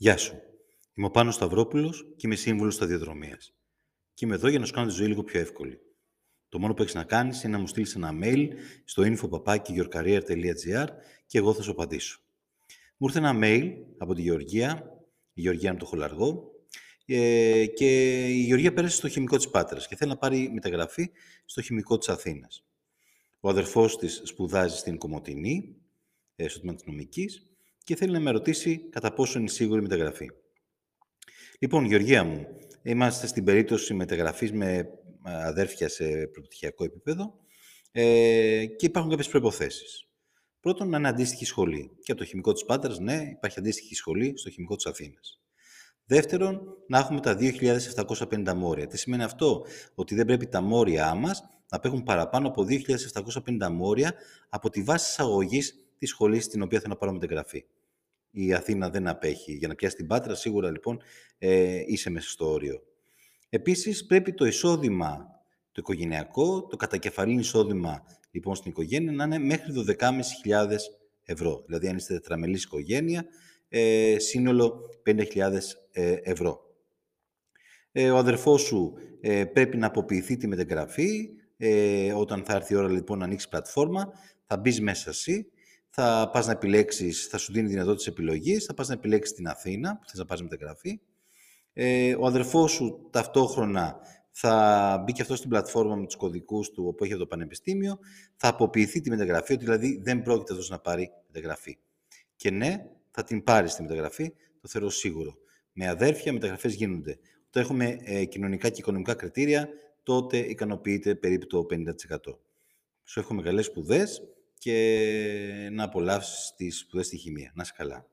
Γεια σου. Είμαι ο Πάνος Σταυρόπουλος και είμαι σύμβουλος σταδιοδρομίας. Και είμαι εδώ για να σου κάνω τη ζωή λίγο πιο εύκολη. Το μόνο που έχεις να κάνεις είναι να μου στείλεις ένα mail στο info.yourcareer.gr και εγώ θα σου απαντήσω. Μου ήρθε ένα mail από τη Γεωργία, η Γεωργία είναι το χολαργό, ε, και η Γεωργία πέρασε στο χημικό της Πάτρας και θέλει να πάρει μεταγραφή στο χημικό της Αθήνας. Ο αδερφός της σπουδάζει στην Κομωτινή, ε, στο τμήμα της νομικής, και θέλει να με ρωτήσει κατά πόσο είναι σίγουρη η μεταγραφή. Λοιπόν, Γεωργία μου, είμαστε στην περίπτωση μεταγραφής με αδέρφια σε προπτυχιακό επίπεδο ε, και υπάρχουν κάποιες προϋποθέσεις. Πρώτον, να είναι αντίστοιχη σχολή. Και από το χημικό της Πάντρας, ναι, υπάρχει αντίστοιχη σχολή στο χημικό της Αθήνας. Δεύτερον, να έχουμε τα 2.750 μόρια. Τι σημαίνει αυτό; Ότι δεν πρέπει τα μόρια μας να απέχουν παραπάνω από 2.750 μόρια από τη βάση εισαγωγή της σχολής στην οποία θέλω να πάρω μεταγραφή η Αθήνα δεν απέχει. Για να πιάσει την Πάτρα, σίγουρα λοιπόν ε, είσαι μέσα στο όριο. Επίσης, πρέπει το εισόδημα το οικογενειακό, το κατακεφαλήν εισόδημα λοιπόν στην οικογένεια να είναι μέχρι 12.500 ευρώ. Δηλαδή, αν είστε τετραμελής οικογένεια, ε, σύνολο 50.000 ε, ευρώ. Ε, ο αδερφός σου ε, πρέπει να αποποιηθεί τη μεταγραφή. Ε, όταν θα έρθει η ώρα λοιπόν να ανοίξει πλατφόρμα, θα μπεις μέσα εσύ θα πας να επιλέξεις, θα σου δίνει δυνατότητα επιλογής, θα πας να επιλέξεις την Αθήνα, που θες να πας μεταγραφή. Ε, ο αδερφός σου ταυτόχρονα θα μπει και αυτός στην πλατφόρμα με τους κωδικούς του που έχει από το Πανεπιστήμιο, θα αποποιηθεί τη μεταγραφή, ότι δηλαδή δεν πρόκειται αυτός να πάρει μεταγραφή. Και ναι, θα την πάρεις τη μεταγραφή, το θεωρώ σίγουρο. Με αδέρφια μεταγραφές γίνονται. Όταν έχουμε ε, κοινωνικά και οικονομικά κριτήρια, τότε ικανοποιείται περίπου το 50%. Σου εύχομαι καλές σπουδές και να απολαύσεις τις σπουδές στη χημεία. Να είσαι καλά.